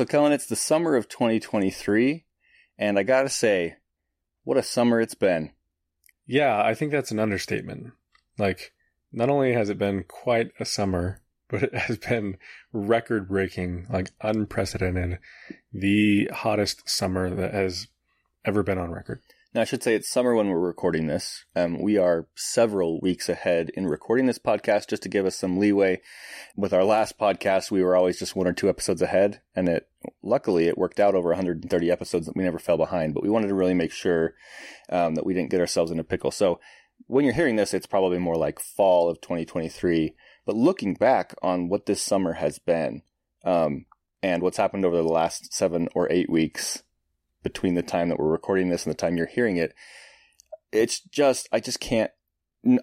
So, Kellan, it's the summer of 2023, and I gotta say, what a summer it's been. Yeah, I think that's an understatement. Like, not only has it been quite a summer, but it has been record breaking, like unprecedented, the hottest summer that has ever been on record. Now, I should say it's summer when we're recording this. Um, we are several weeks ahead in recording this podcast just to give us some leeway. With our last podcast, we were always just one or two episodes ahead, and it luckily it worked out over 130 episodes that we never fell behind. But we wanted to really make sure um, that we didn't get ourselves in a pickle. So when you're hearing this, it's probably more like fall of 2023. But looking back on what this summer has been, um, and what's happened over the last seven or eight weeks, between the time that we're recording this and the time you're hearing it, it's just I just can't.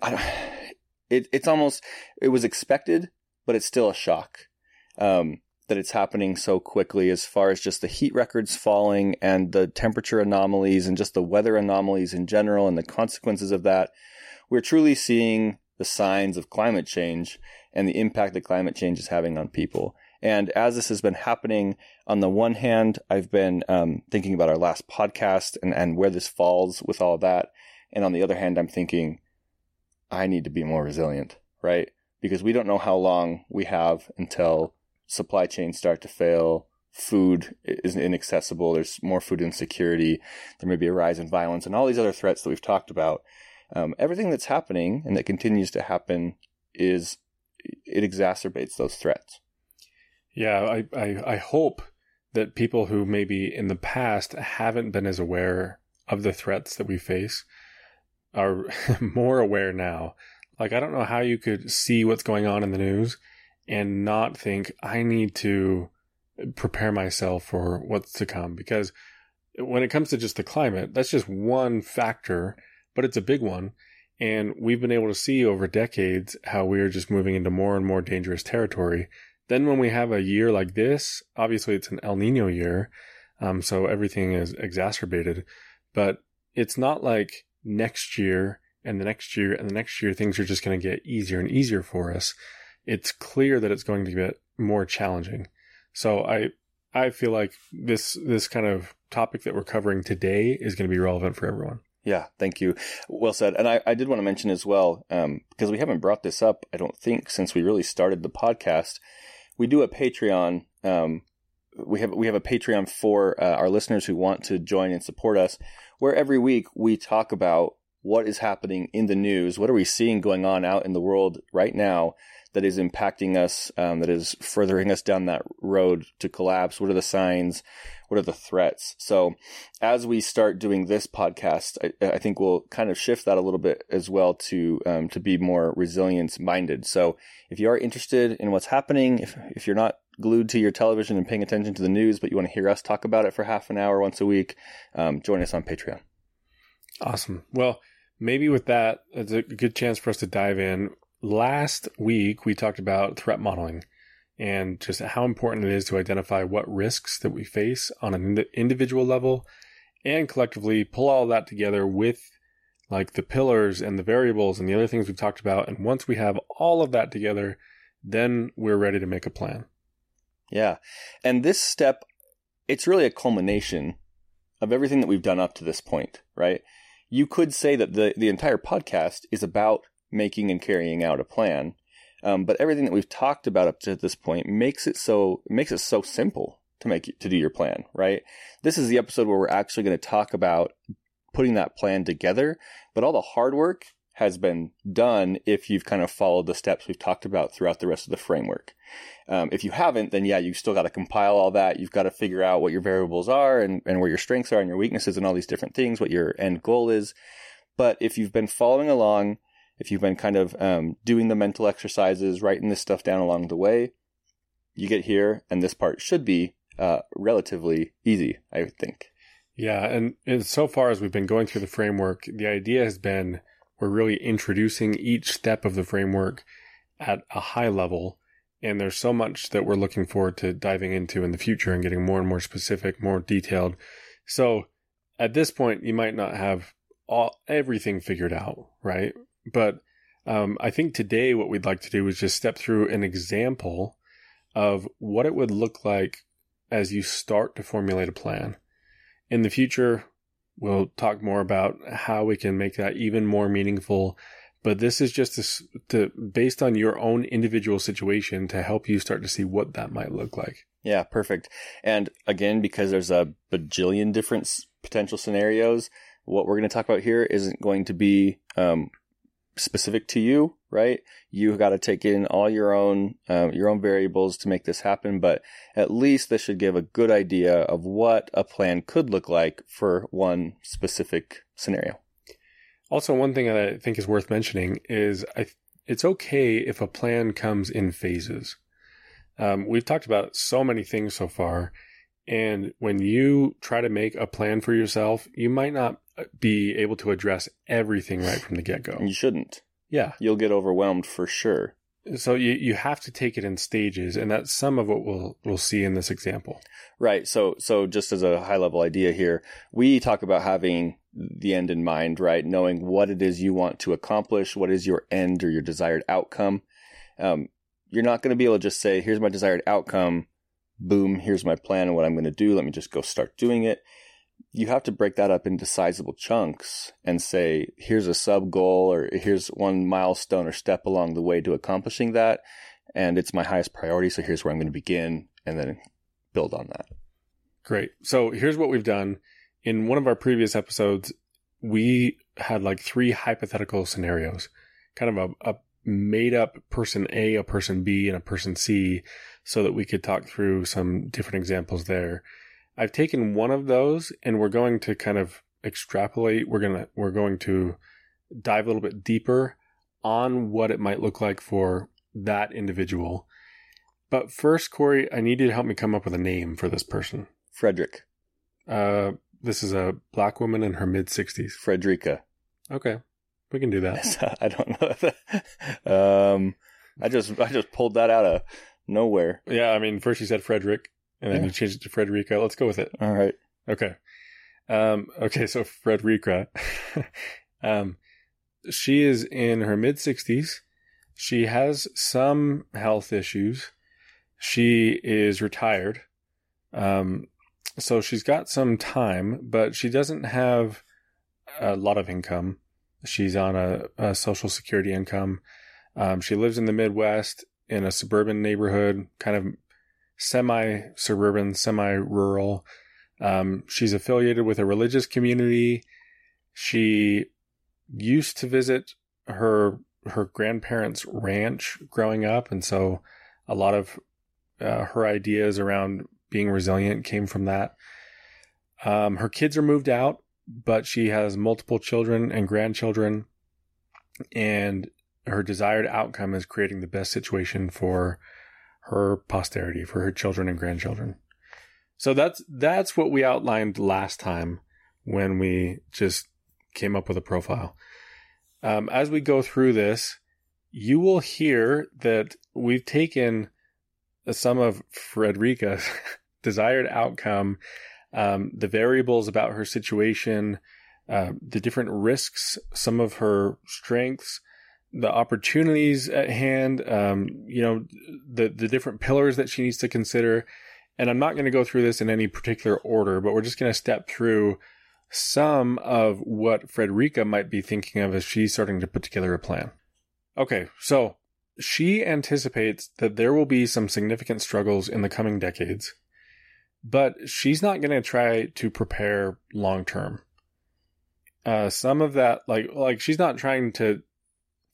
I, it it's almost it was expected, but it's still a shock um, that it's happening so quickly. As far as just the heat records falling and the temperature anomalies and just the weather anomalies in general and the consequences of that, we're truly seeing the signs of climate change and the impact that climate change is having on people. And as this has been happening, on the one hand, I've been um, thinking about our last podcast and, and where this falls with all that. And on the other hand, I'm thinking, I need to be more resilient, right? Because we don't know how long we have until supply chains start to fail, food is inaccessible, there's more food insecurity, there may be a rise in violence, and all these other threats that we've talked about. Um, everything that's happening and that continues to happen is it exacerbates those threats. Yeah, I, I, I hope that people who maybe in the past haven't been as aware of the threats that we face are more aware now. Like, I don't know how you could see what's going on in the news and not think, I need to prepare myself for what's to come. Because when it comes to just the climate, that's just one factor, but it's a big one. And we've been able to see over decades how we're just moving into more and more dangerous territory then when we have a year like this, obviously it's an El Nino year, um, so everything is exacerbated. But it's not like next year and the next year and the next year things are just going to get easier and easier for us. It's clear that it's going to get more challenging. So I I feel like this this kind of topic that we're covering today is going to be relevant for everyone. Yeah, thank you. Well said. And I, I did want to mention as well, um, because we haven't brought this up, I don't think, since we really started the podcast we do a Patreon. Um, we have we have a Patreon for uh, our listeners who want to join and support us, where every week we talk about what is happening in the news, what are we seeing going on out in the world right now that is impacting us, um, that is furthering us down that road to collapse. What are the signs? What are the threats? So, as we start doing this podcast, I, I think we'll kind of shift that a little bit as well to um, to be more resilience minded. So, if you are interested in what's happening, if if you're not glued to your television and paying attention to the news, but you want to hear us talk about it for half an hour once a week, um, join us on Patreon. Awesome. Well, maybe with that, it's a good chance for us to dive in. Last week, we talked about threat modeling and just how important it is to identify what risks that we face on an individual level and collectively pull all that together with like the pillars and the variables and the other things we've talked about. And once we have all of that together, then we're ready to make a plan. Yeah. And this step, it's really a culmination of everything that we've done up to this point, right? You could say that the, the entire podcast is about making and carrying out a plan. Um, but everything that we've talked about up to this point makes it so makes it so simple to make to do your plan, right? This is the episode where we're actually going to talk about putting that plan together, but all the hard work has been done if you've kind of followed the steps we've talked about throughout the rest of the framework. Um, if you haven't, then yeah, you've still got to compile all that. You've got to figure out what your variables are and, and where your strengths are and your weaknesses and all these different things, what your end goal is. But if you've been following along, if you've been kind of um, doing the mental exercises, writing this stuff down along the way, you get here, and this part should be uh, relatively easy, I would think. Yeah, and, and so far as we've been going through the framework, the idea has been we're really introducing each step of the framework at a high level. And there's so much that we're looking forward to diving into in the future and getting more and more specific, more detailed. So at this point, you might not have all everything figured out, right? But um, I think today what we'd like to do is just step through an example of what it would look like as you start to formulate a plan. In the future, we'll talk more about how we can make that even more meaningful. But this is just to, to based on your own individual situation to help you start to see what that might look like. Yeah, perfect. And again, because there's a bajillion different potential scenarios, what we're going to talk about here isn't going to be um, specific to you, right? You got to take in all your own uh, your own variables to make this happen, but at least this should give a good idea of what a plan could look like for one specific scenario. Also, one thing that I think is worth mentioning is I, it's okay if a plan comes in phases. Um, we've talked about so many things so far, and when you try to make a plan for yourself, you might not be able to address everything right from the get go. You shouldn't. Yeah. You'll get overwhelmed for sure. So you, you have to take it in stages, and that's some of what we'll we'll see in this example. Right. So so just as a high level idea here, we talk about having the end in mind, right? Knowing what it is you want to accomplish, what is your end or your desired outcome. Um, you're not going to be able to just say, "Here's my desired outcome." Boom, here's my plan and what I'm going to do. Let me just go start doing it you have to break that up into sizable chunks and say, here's a sub goal or here's one milestone or step along the way to accomplishing that. And it's my highest priority. So here's where I'm going to begin and then build on that. Great. So here's what we've done. In one of our previous episodes, we had like three hypothetical scenarios, kind of a, a made up person A, a person B, and a person C, so that we could talk through some different examples there. I've taken one of those and we're going to kind of extrapolate. We're going to, we're going to dive a little bit deeper on what it might look like for that individual. But first, Kory, I need you to help me come up with a name for this person. Frederick. Uh, this is a black woman in her mid 60s. Frederica. Okay. We can do that. I don't know. um, I just I just pulled that out of nowhere. Yeah, I mean, first you said Frederick, and then yeah. you changed it to Frederica. Let's go with it. All right. Okay. Um, okay, so Frederica, um, she is in her mid sixties. She has some health issues. She is retired. Um, so she's got some time, but she doesn't have a lot of income. She's on a, a social security income. Um, she lives in the Midwest in a suburban neighborhood, kind of semi suburban, semi rural. Um, she's affiliated with a religious community. She used to visit her her grandparents' ranch growing up, and so a lot of uh, her ideas around being resilient came from that. Um, her kids are moved out, but she has multiple children and grandchildren, and her desired outcome is creating the best situation for her posterity, for her children and grandchildren. So that's that's what we outlined last time when we just came up with a profile. Um, as we go through this, you will hear that we've taken some of Frederica's desired outcome, um, the variables about her situation, uh, the different risks, some of her strengths, the opportunities at hand, um, you know, the the different pillars that she needs to consider, And I'm not going to go through this in any particular order, but we're just going to step through some of what Frederica might be thinking of as she's starting to put together a plan. Okay, so she anticipates that there will be some significant struggles in the coming decades, but she's not going to try to prepare long term. Uh, some of that, like, like she's not trying to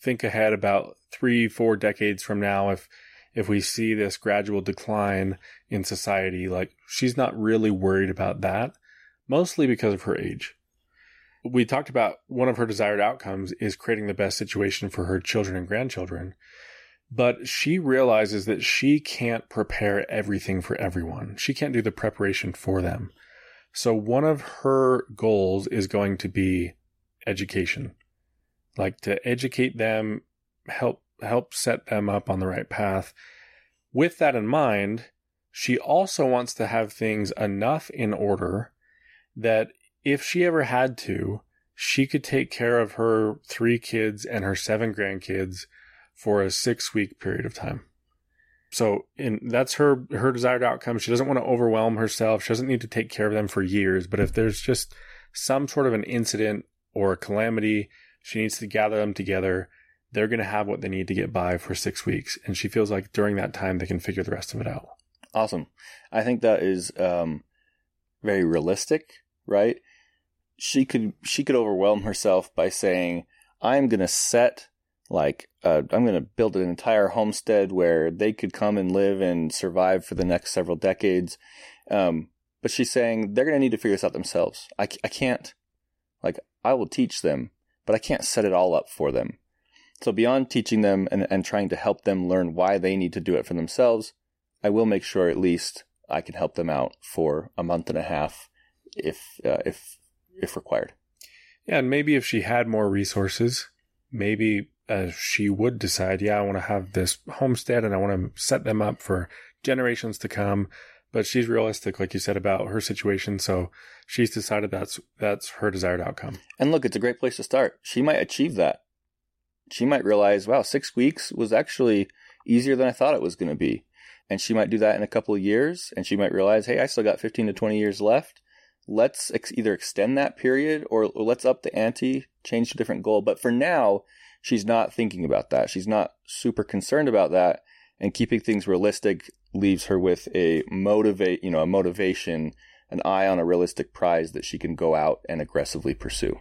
think ahead about three, four decades from now if if we see this gradual decline in society. Like, she's not really worried about that, mostly because of her age. We talked about one of her desired outcomes is creating the best situation for her children and grandchildren. But she realizes that she can't prepare everything for everyone. She can't do the preparation for them. So one of her goals is going to be education. Like to educate them, help help set them up on the right path. With that in mind, she also wants to have things enough in order that if she ever had to, she could take care of her three kids and her seven grandkids for a six week period of time. So, in, that's her her desired outcome. She doesn't want to overwhelm herself. She doesn't need to take care of them for years. But if there's just some sort of an incident or a calamity, she needs to gather them together. They're going to have what they need to get by for six weeks, and she feels like during that time they can figure the rest of it out. Awesome. I think that is um, very realistic, right? She could she could overwhelm herself by saying, "I'm going to set like uh, I'm going to build an entire homestead where they could come and live and survive for the next several decades." Um, but she's saying they're going to need to figure this out themselves. I, I can't, like, I will teach them, but I can't set it all up for them. So beyond teaching them and, and trying to help them learn why they need to do it for themselves, I will make sure at least I can help them out for a month and a half if uh, if if required. Yeah, and maybe if she had more resources, maybe uh, she would decide, yeah, I want to have this homestead and I want to set them up for generations to come. But she's realistic, like you said, about her situation. So she's decided that's that's her desired outcome. And look, it's a great place to start. She might achieve that. She might realize, wow, six weeks was actually easier than I thought it was going to be. And she might do that in a couple of years. And she might realize, hey, I still got 15 to 20 years left. Let's ex- either extend that period or, or let's up the ante, change to a different goal. But for now, she's not thinking about that. She's not super concerned about that. And keeping things realistic leaves her with a motivate, you know, a motivation, an eye on a realistic prize that she can go out and aggressively pursue.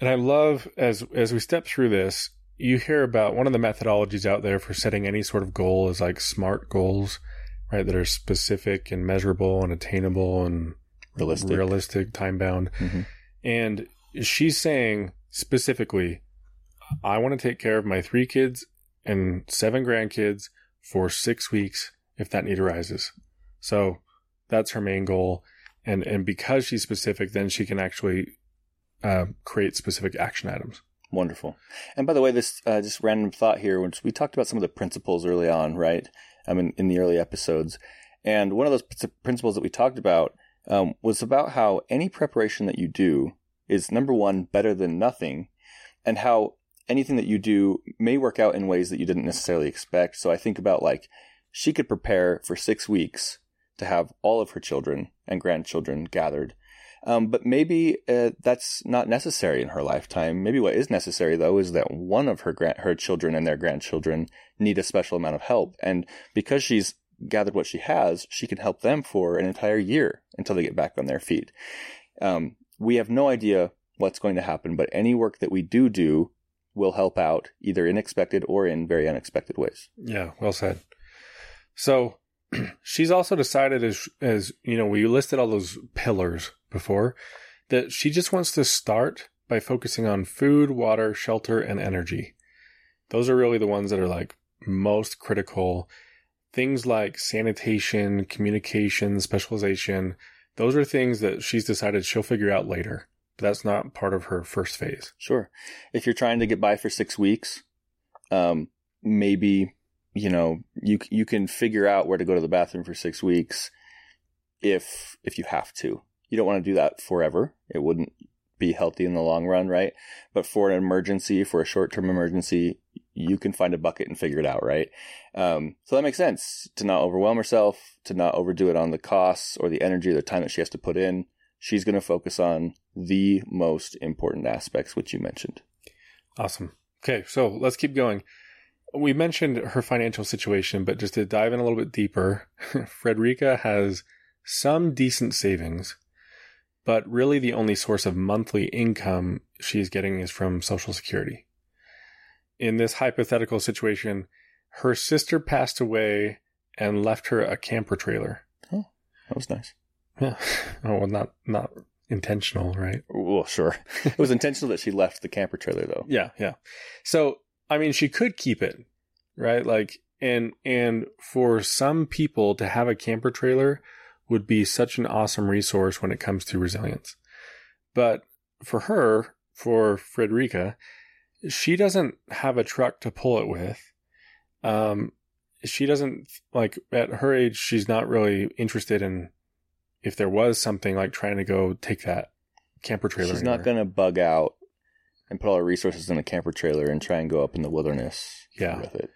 And I love as as we step through this, you hear about one of the methodologies out there for setting any sort of goal is like SMART goals, right? That are specific and measurable and attainable and Realistic. realistic, time bound. Mm-hmm. And she's saying specifically, I want to take care of my three kids and seven grandkids for six weeks if that need arises. So that's her main goal. And, and because she's specific, then she can actually uh, create specific action items. Wonderful. And by the way, this uh, just random thought here, which we talked about some of the principles early on, right? I mean, in the early episodes. And one of those principles that we talked about um, was about how any preparation that you do is number one, better than nothing, and how anything that you do may work out in ways that you didn't necessarily expect. So I think about like she could prepare for six weeks to have all of her children and grandchildren gathered. Um, but maybe uh, that's not necessary in her lifetime. Maybe what is necessary though is that one of her her children and their grandchildren need a special amount of help, and because she's gathered what she has, she can help them for an entire year until they get back on their feet. Um, we have no idea what's going to happen, but any work that we do do will help out either in expected or in very unexpected ways. Yeah, well said. So she's also decided as as you know, we listed all those pillars before that she just wants to start by focusing on food, water, shelter, and energy. Those are really the ones that are like most critical. Things like sanitation, communication, specialization, those are things that she's decided she'll figure out later. But that's not part of her first phase. Sure. If you're trying to get by for six weeks, um, maybe you know you you can figure out where to go to the bathroom for six weeks if if you have to. You don't want to do that forever. It wouldn't be healthy in the long run, right? But for an emergency, for a short term emergency, you can find a bucket and figure it out, right? Um, so that makes sense to not overwhelm herself, to not overdo it on the costs or the energy or the time that she has to put in. She's going to focus on the most important aspects, which you mentioned. Awesome. Okay, so let's keep going. We mentioned her financial situation, but just to dive in a little bit deeper, Frederica has some decent savings, but really the only source of monthly income she's getting is from Social Security. In this hypothetical situation, her sister passed away and left her a camper trailer. Oh, that was nice. Yeah. Oh, well, not not intentional, right? Well, sure. it was intentional that she left the camper trailer, though. Yeah, yeah. So, I mean, she could keep it, right? Like, and and for some people to have a camper trailer would be such an awesome resource when it comes to resilience. But for her, for Frederica, she doesn't have a truck to pull it with. Um, she doesn't like at her age. She's not really interested in if there was something like trying to go take that camper trailer. She's not going to bug out and put all her resources in a camper trailer and try and go up in the wilderness Yeah. with it.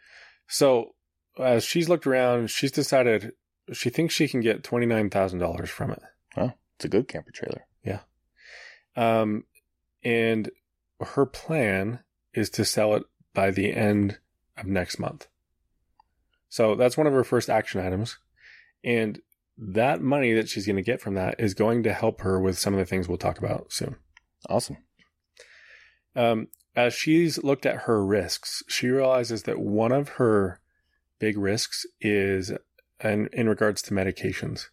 So as she's looked around, she's decided she thinks she can get twenty nine thousand dollars from it. Well, it's a good camper trailer. Yeah. Um, and her plan is to sell it by the end of next month. So that's one of her first action items. And that money that she's going to get from that is going to help her with some of the things we'll talk about soon. Awesome. Um, as she's looked at her risks, she realizes that one of her big risks is in, in regards to medications.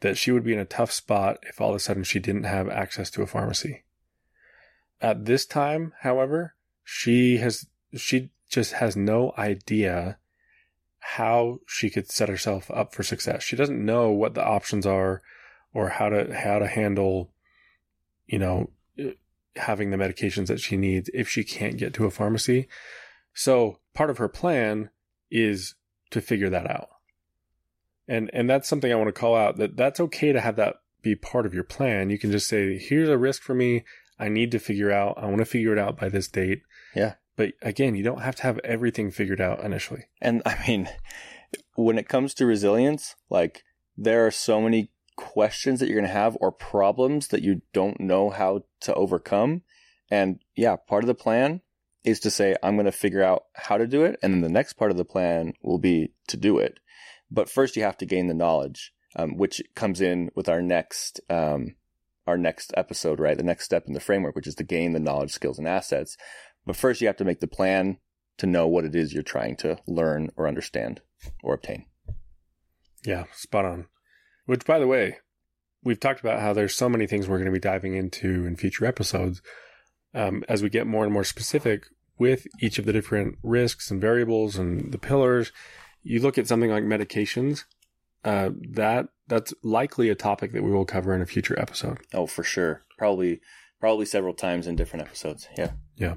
That she would be in a tough spot if all of a sudden she didn't have access to a pharmacy. At this time, however, she has she just has no idea how she could set herself up for success. She doesn't know what the options are or how to how to handle you know having the medications that she needs if she can't get to a pharmacy. So part of her plan is to figure that out. And and that's something I want to call out that that's okay to have that be part of your plan. You can just say here's a risk for me. I need to figure out. I want to figure it out by this date. Yeah. But again, you don't have to have everything figured out initially. And I mean, when it comes to resilience, like there are so many questions that you're going to have or problems that you don't know how to overcome. And yeah, part of the plan is to say, I'm going to figure out how to do it. And then the next part of the plan will be to do it. But first you have to gain the knowledge, um, which comes in with our next, um, our next episode, right? The next step in the framework, which is to gain the knowledge, skills, and assets. But first you have to make the plan to know what it is you're trying to learn or understand or obtain. Yeah, spot on. Which, by the way, we've talked about how there's so many things we're going to be diving into in future episodes. Um, as we get more and more specific with each of the different risks and variables and the pillars, you look at something like medications. Uh, that that's likely a topic that we will cover in a future episode. Oh, for sure. Probably, probably several times in different episodes. Yeah. Yeah.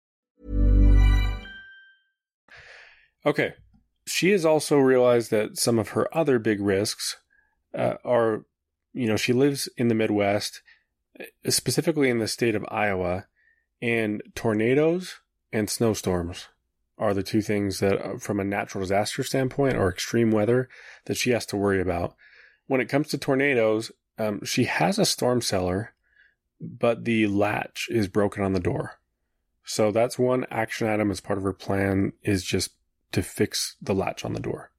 Okay. She has also realized that some of her other big risks uh, are, you know, she lives in the Midwest, specifically in the state of Iowa, and tornadoes and snowstorms are the two things that, uh, from a natural disaster standpoint or extreme weather, that she has to worry about. When it comes to tornadoes, um, she has a storm cellar, but the latch is broken on the door. So that's one action item as part of her plan is just to fix the latch on the door.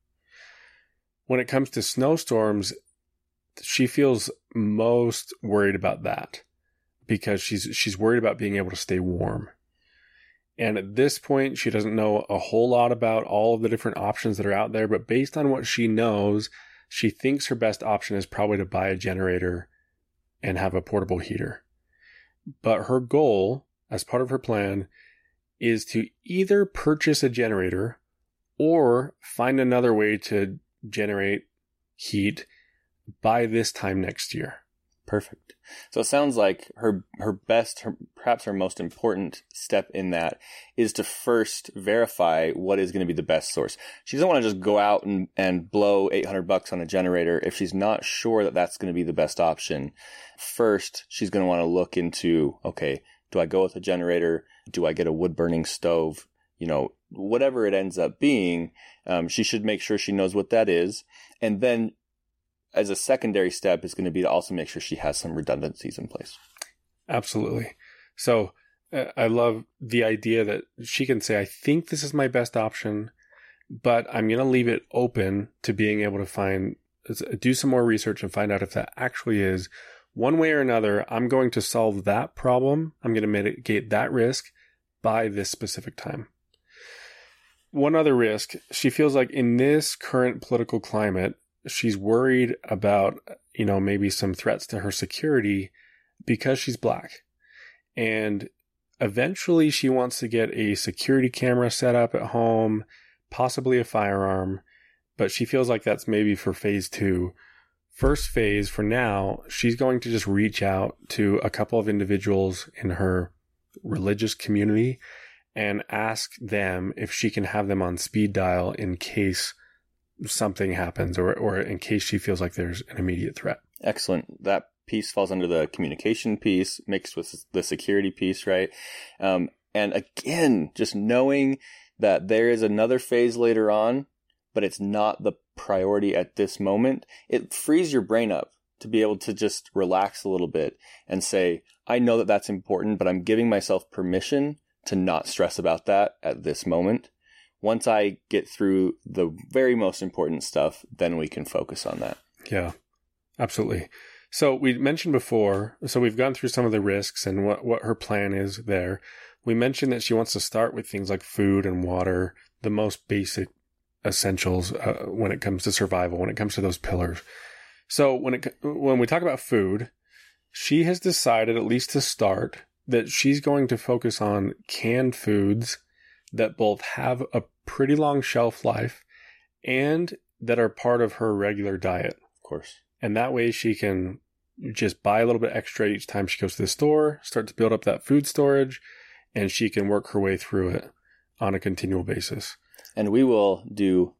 When it comes to snowstorms, she feels most worried about that because she's she's worried about being able to stay warm. And at this point, she doesn't know a whole lot about all of the different options that are out there, but based on what she knows, she thinks her best option is probably to buy a generator and have a portable heater. But her goal, as part of her plan, is to either purchase a generator or find another way to generate heat by this time next year. Perfect. So it sounds like her her best, her, perhaps her most important step in that is to first verify what is going to be the best source. She doesn't want to just go out and, and blow 800 bucks on a generator if she's not sure that that's going to be the best option. First, she's going to want to look into, okay, do I go with a generator? Do I get a wood burning stove? You know, whatever it ends up being, um, she should make sure she knows what that is. And then as a secondary step is going to be to also make sure she has some redundancies in place. Absolutely. So uh, I love the idea that she can say, I think this is my best option, but I'm going to leave it open to being able to find, do some more research and find out if that actually is one way or another. I'm going to solve that problem. I'm going to mitigate that risk by this specific time. One other risk, she feels like in this current political climate, she's worried about, you know, maybe some threats to her security because she's black. And eventually she wants to get a security camera set up at home, possibly a firearm, but she feels like that's maybe for phase two. First phase for now, she's going to just reach out to a couple of individuals in her religious community and ask them if she can have them on speed dial in case something happens or, or in case she feels like there's an immediate threat. Excellent. That piece falls under the communication piece mixed with the security piece, right? Um, and again, just knowing that there is another phase later on, but it's not the priority at this moment, it frees your brain up to be able to just relax a little bit and say, I know that that's important, but I'm giving myself permission to not stress about that at this moment once I get through the very most important stuff, then we can focus on that. Yeah, absolutely. So we mentioned before, so we've gone through some of the risks and what, what her plan is there. We mentioned that she wants to start with things like food and water, the most basic essentials uh, when it comes to survival, when it comes to those pillars. So when it when we talk about food, she has decided at least to start that she's going to focus on canned foods that both have a pretty long shelf life and that are part of her regular diet. Of course. And that way she can just buy a little bit extra each time she goes to the store, start to build up that food storage, and she can work her way through it on a continual basis. And we will do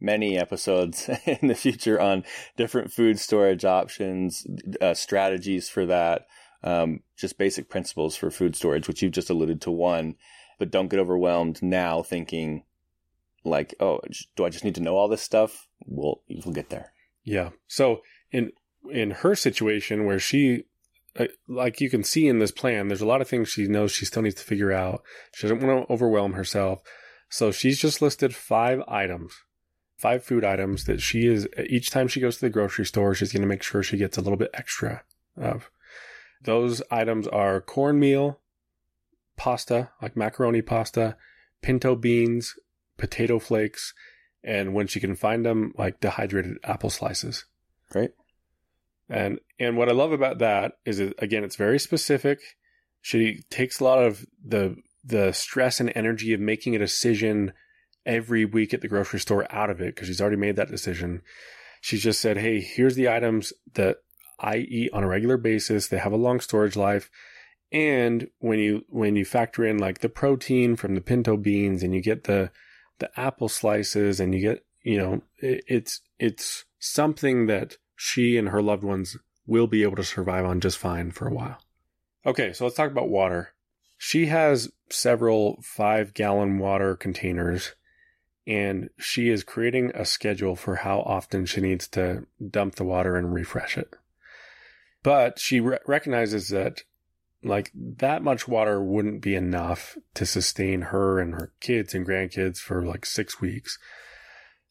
many episodes in the future on different food storage options, uh, strategies for that, um, just basic principles for food storage, which you've just alluded to one. But don't get overwhelmed now thinking like, oh, do I just need to know all this stuff? We'll we'll get there. Yeah. So in in her situation where she uh, like you can see in this plan, there's a lot of things she knows she still needs to figure out. She doesn't want to overwhelm herself. So she's just listed five items, five food items that she is, each time she goes to the grocery store, she's going to make sure she gets a little bit extra of. Those items are cornmeal, pasta, like macaroni pasta, pinto beans, potato flakes, and when she can find them, like dehydrated apple slices. Right. And and what I love about that is it, again, it's very specific. She takes a lot of the the stress and energy of making a decision every week at the grocery store out of it because she's already made that decision. She just said, "Hey, here's the items that I eat on a regular basis. They have a long storage life. And when you when you factor in like the protein from the pinto beans and you get the the apple slices and you get you know it, it's it's something that she and her loved ones will be able to survive on just fine for a while. Okay, so let's talk about water. She has several five gallon water containers and she is creating a schedule for how often she needs to dump the water and refresh it. But she re- recognizes that like that much water wouldn't be enough to sustain her and her kids and grandkids for like 6 weeks.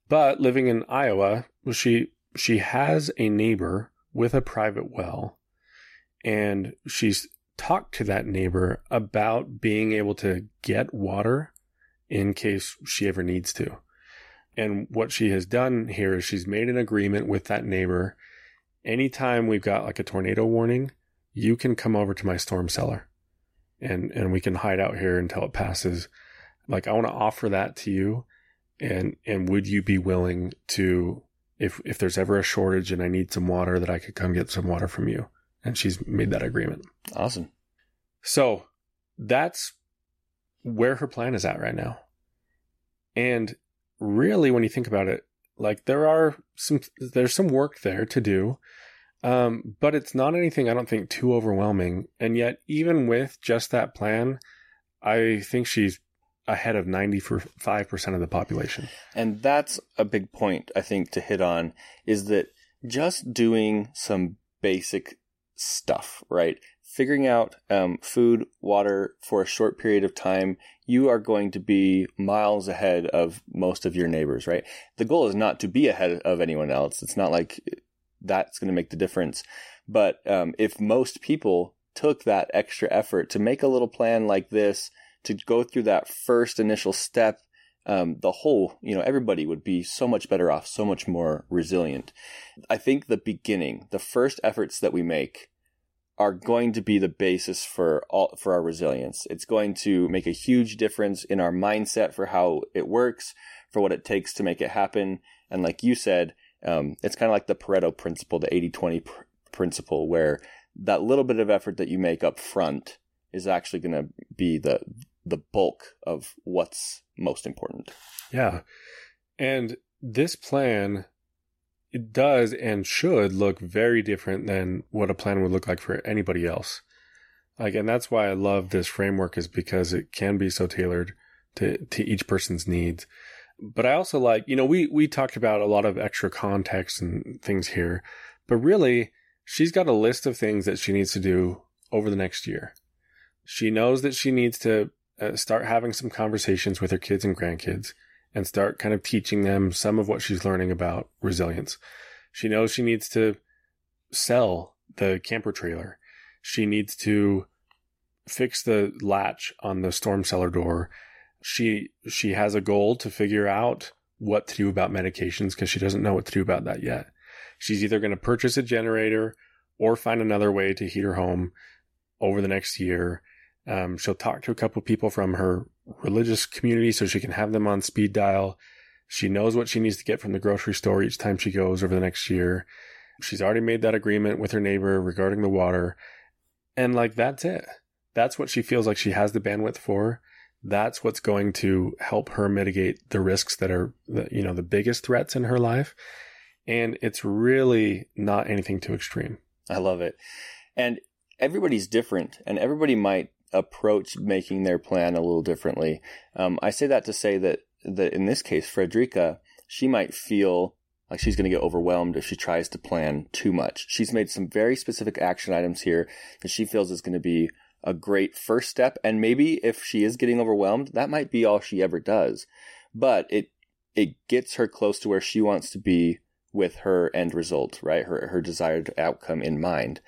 But living in Iowa, she she has a neighbor with a private well and she's talked to that neighbor about being able to get water in case she ever needs to. And what she has done here is she's made an agreement with that neighbor. Anytime we've got like a tornado warning, you can come over to my storm cellar and, and we can hide out here until it passes. Like I want to offer that to you. And, and would you be willing to, if, if there's ever a shortage and I need some water that I could come get some water from you? And she's made that agreement. Awesome. So that's where her plan is at right now. And really, when you think about it, like there are some, there's some work there to do. Um, but it's not anything I don't think too overwhelming. And yet, even with just that plan, I think she's ahead of 95% of the population. And that's a big point, I think, to hit on is that just doing some basic stuff, right? Figuring out um, food, water for a short period of time, you are going to be miles ahead of most of your neighbors, right? The goal is not to be ahead of anyone else. It's not like that's going to make the difference. But um, if most people took that extra effort to make a little plan like this, to go through that first initial step, um, the whole, you know, everybody would be so much better off, so much more resilient. I think the beginning, the first efforts that we make are going to be the basis for all, for our resilience. It's going to make a huge difference in our mindset for how it works, for what it takes to make it happen. And like you said, um, it's kind of like the Pareto principle, the 80 20 pr- principle, where that little bit of effort that you make up front is actually going to be the the bulk of what's most important. Yeah. And this plan it does and should look very different than what a plan would look like for anybody else. Like and that's why I love this framework is because it can be so tailored to to each person's needs. But I also like, you know, we we talked about a lot of extra context and things here, but really she's got a list of things that she needs to do over the next year. She knows that she needs to uh, start having some conversations with her kids and grandkids and start kind of teaching them some of what she's learning about resilience. She knows she needs to sell the camper trailer. She needs to fix the latch on the storm cellar door. She she has a goal to figure out what to do about medications because she doesn't know what to do about that yet. She's either going to purchase a generator or find another way to heat her home over the next year um, she'll talk to a couple people from her religious community so she can have them on speed dial. She knows what she needs to get from the grocery store each time she goes over the next year. She's already made that agreement with her neighbor regarding the water. And like, that's it. That's what she feels like she has the bandwidth for. That's what's going to help her mitigate the risks that are, the, you know, the biggest threats in her life. And it's really not anything too extreme. I love it. And everybody's different and everybody might approach making their plan a little differently. Um, I say that to say that that in this case, Frederica, she might feel like she's going to get overwhelmed if she tries to plan too much. She's made some very specific action items here that she feels is going to be a great first step. And maybe if she is getting overwhelmed, that might be all she ever does. But it it gets her close to where she wants to be with her end result, right? Her her desired outcome in mind.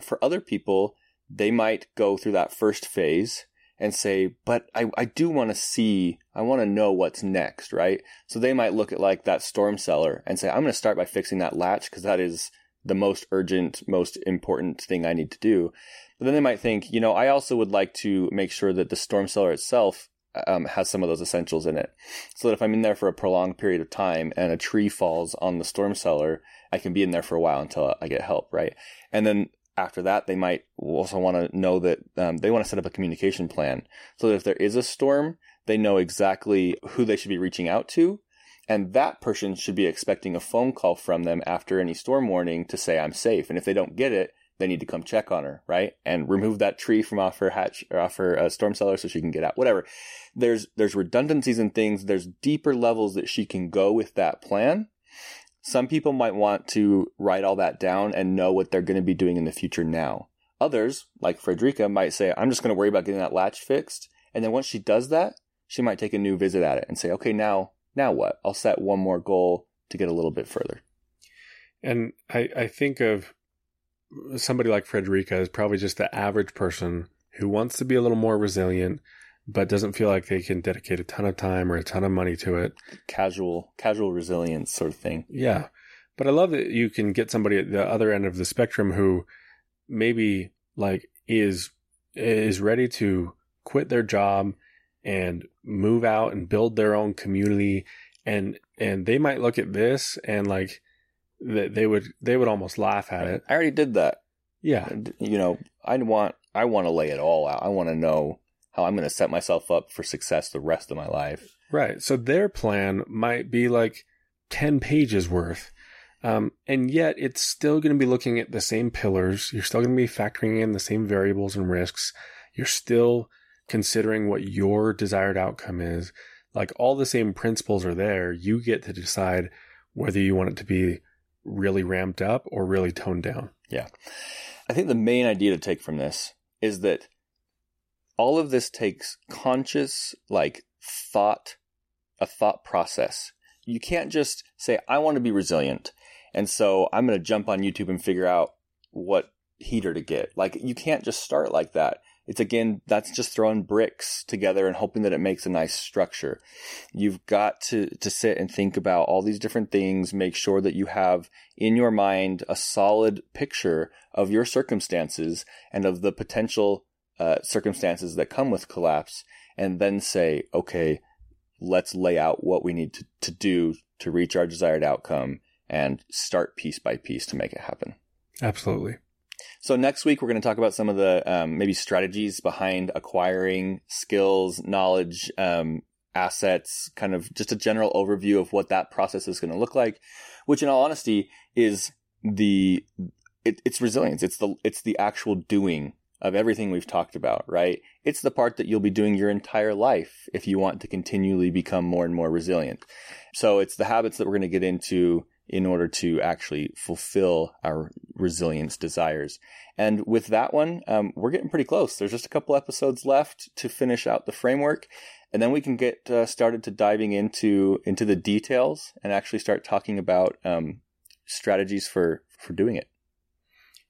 For other people, they might go through that first phase and say, but I, I do want to see, I want to know what's next, right? So they might look at like that storm cellar and say, I'm going to start by fixing that latch because that is the most urgent, most important thing I need to do. But then they might think, you know, I also would like to make sure that the storm cellar itself um, has some of those essentials in it. So that if I'm in there for a prolonged period of time and a tree falls on the storm cellar I can be in there for a while until I get help, right? And then after that, they might also want to know that um, they want to set up a communication plan so that if there is a storm, they know exactly who they should be reaching out to. And that person should be expecting a phone call from them after any storm warning to say, I'm safe. And if they don't get it, they need to come check on her, right? And remove that tree from off her hatch or off her uh, storm cellar so she can get out. Whatever. There's there's redundancies and things. There's deeper levels that she can go with that plan. Some people might want to write all that down and know what they're going to be doing in the future now. Others, like Frederica, might say, I'm just going to worry about getting that latch fixed. And then once she does that, she might take a new visit at it and say, okay, now, now what? I'll set one more goal to get a little bit further. And I, I think of somebody like Frederica is probably just the average person who wants to be a little more resilient, but doesn't feel like they can dedicate a ton of time or a ton of money to it. Casual, casual resilience sort of thing. Yeah. But I love that you can get somebody at the other end of the spectrum who maybe like is is ready to quit their job and move out and build their own community and and they might look at this and like that they would they would almost laugh at it. I already did that. Yeah. You know, I want I want to lay it all out. I want to know how I'm going to set myself up for success the rest of my life. Right. So their plan might be like 10 pages worth. Um, and yet it's still going to be looking at the same pillars. You're still going to be factoring in the same variables and risks. You're still considering what your desired outcome is. Like all the same principles are there. You get to decide whether you want it to be really ramped up or really toned down. Yeah. I think the main idea to take from this is that all of this takes conscious, like thought, a thought process. You can't just say, I want to be resilient. And so I'm going to jump on YouTube and figure out what heater to get. Like, you can't just start like that. It's again, that's just throwing bricks together and hoping that it makes a nice structure. You've got to, to sit and think about all these different things, make sure that you have in your mind a solid picture of your circumstances and of the potential uh, circumstances that come with collapse, and then say, okay, let's lay out what we need to, to do to reach our desired outcome and start piece by piece to make it happen. Absolutely. So next week we're going to talk about some of the um, maybe strategies behind acquiring skills, knowledge, um, assets, kind of just a general overview of what that process is going to look like. Which, in all honesty, is the it, it's resilience. It's the it's the actual doing of everything we've talked about, right? It's the part that you'll be doing your entire life if you want to continually become more and more resilient. So it's the habits that we're going to get into in order to actually fulfill our resilience desires. And with that one, um, we're getting pretty close. There's just a couple episodes left to finish out the framework, and then we can get uh, started to diving into into the details and actually start talking about um, strategies for for doing it.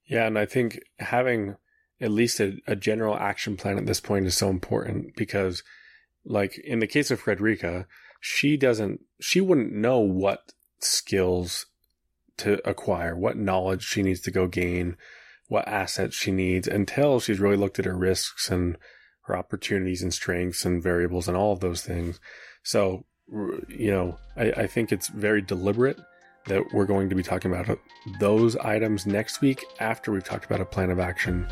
Yeah, and I think having at least a, a general action plan at this point is so important because, like in the case of Frederica, she doesn't, she wouldn't know what skills to acquire, what knowledge she needs to go gain, what assets she needs until she's really looked at her risks and her opportunities and strengths and variables and all of those things. So, you know, I, I think it's very deliberate that we're going to be talking about those items next week after we've talked about a plan of action.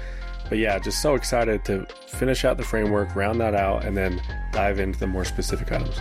But yeah, just so excited to finish out the framework, round that out, and then dive into the more specific items.